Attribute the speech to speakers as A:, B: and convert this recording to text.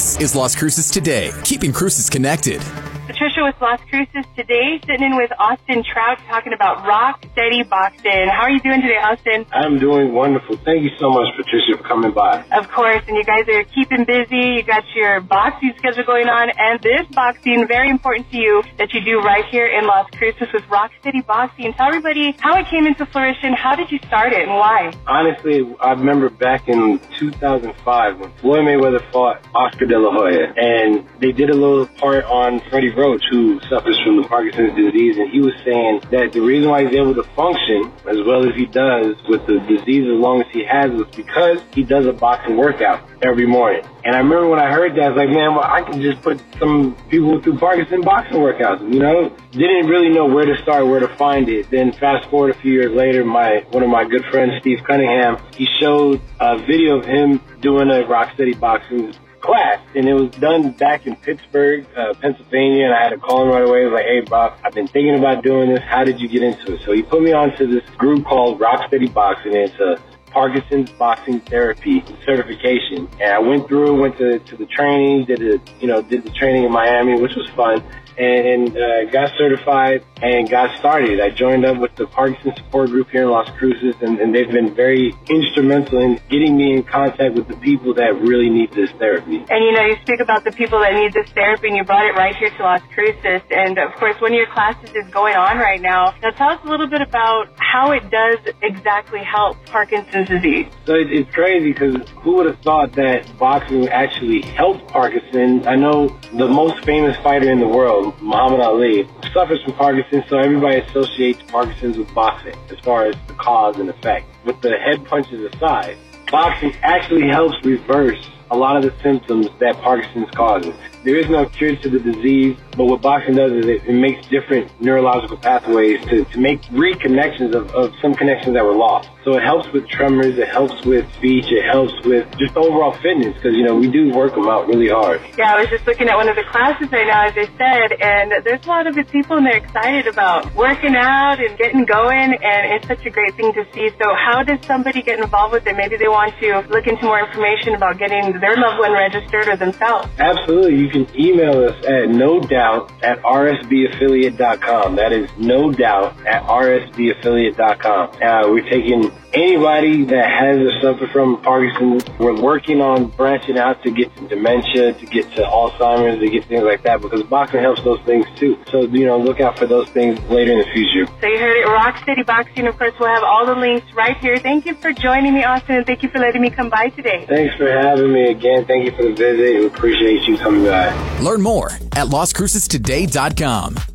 A: This is Las Cruces Today, keeping Cruces connected.
B: Patricia with Las Cruces today, sitting in with Austin Trout talking about rock steady boxing. How are you doing today, Austin?
C: I'm doing wonderful. Thank you so much, Patricia, for coming by.
B: Of course, and you guys are keeping busy. You got your boxing schedule going on, and this boxing very important to you that you do right here in Las Cruces with Rock Steady Boxing. Tell everybody how it came into fruition. How did you start it, and why?
C: Honestly, I remember back in 2005 when Floyd Mayweather fought Oscar De La Hoya, and they did a little part on Freddie Roach, who suffers from the Parkinson's disease, and he was saying that the reason why he's able to function as well as he does with the disease as long as he has was because he does a boxing workout every morning. And I remember when I heard that, I was like, man, well, I can just put some people through Parkinson boxing workouts, you know? Didn't really know where to start, where to find it. Then fast forward a few years later, my, one of my good friends, Steve Cunningham, he showed a video of him doing a Rocksteady boxing class, and it was done back in Pittsburgh, uh, Pennsylvania. And I had to call him right away. I was like, "Hey, Bob, I've been thinking about doing this. How did you get into it?" So he put me onto this group called Rocksteady Boxing. And it's a Parkinson's boxing therapy certification, and I went through, went to, to the training, did it, you know, did the training in Miami, which was fun and uh, got certified and got started. I joined up with the Parkinson Support Group here in Las Cruces, and, and, they've been very instrumental in getting me in contact with the people that really need this therapy.
B: And you know, you speak about the people that need this therapy, and you brought it right here to Las Cruces. And of course, one of your classes is going on right now. Now, tell us a little bit about how it does exactly help Parkinson's disease.
C: So it, it's crazy because who would have thought that boxing actually helped Parkinson's? I know the most famous fighter in the world. Muhammad Ali, suffers from Parkinson's, so everybody associates Parkinson's with boxing as far as the cause and effect. With the head punches aside, boxing actually helps reverse a lot of the symptoms that Parkinson's causes. There is no cure to the disease, but what boxing does is it, it makes different neurological pathways to, to make reconnections of, of some connections that were lost. So it helps with tremors, it helps with speech, it helps with just overall fitness because, you know, we do work them out really hard.
B: Yeah, I was just looking at one of the classes right now, as I said, and there's a lot of good people and they're excited about working out and getting going, and it's such a great thing to see. So how does somebody get involved with it? Maybe they want to look into more information about getting their loved one registered or themselves.
C: Absolutely. You can email us at no doubt at rsbaffiliate.com. That is no doubt at rsbaffiliate.com. Uh, we're taking anybody that has or suffer from Parkinson's. We're working on branching out to get to dementia, to get to Alzheimer's, to get things like that because boxing helps those things too. So, you know, look out for those things later in the future.
B: So you heard it, Rock Steady Boxing. Of course, we'll have all the links right here. Thank you for joining me, Austin, and thank you for letting me come by today.
C: Thanks for having me again. Thank you for the visit. We appreciate you coming by.
A: Learn more at LasCrucesToday.com.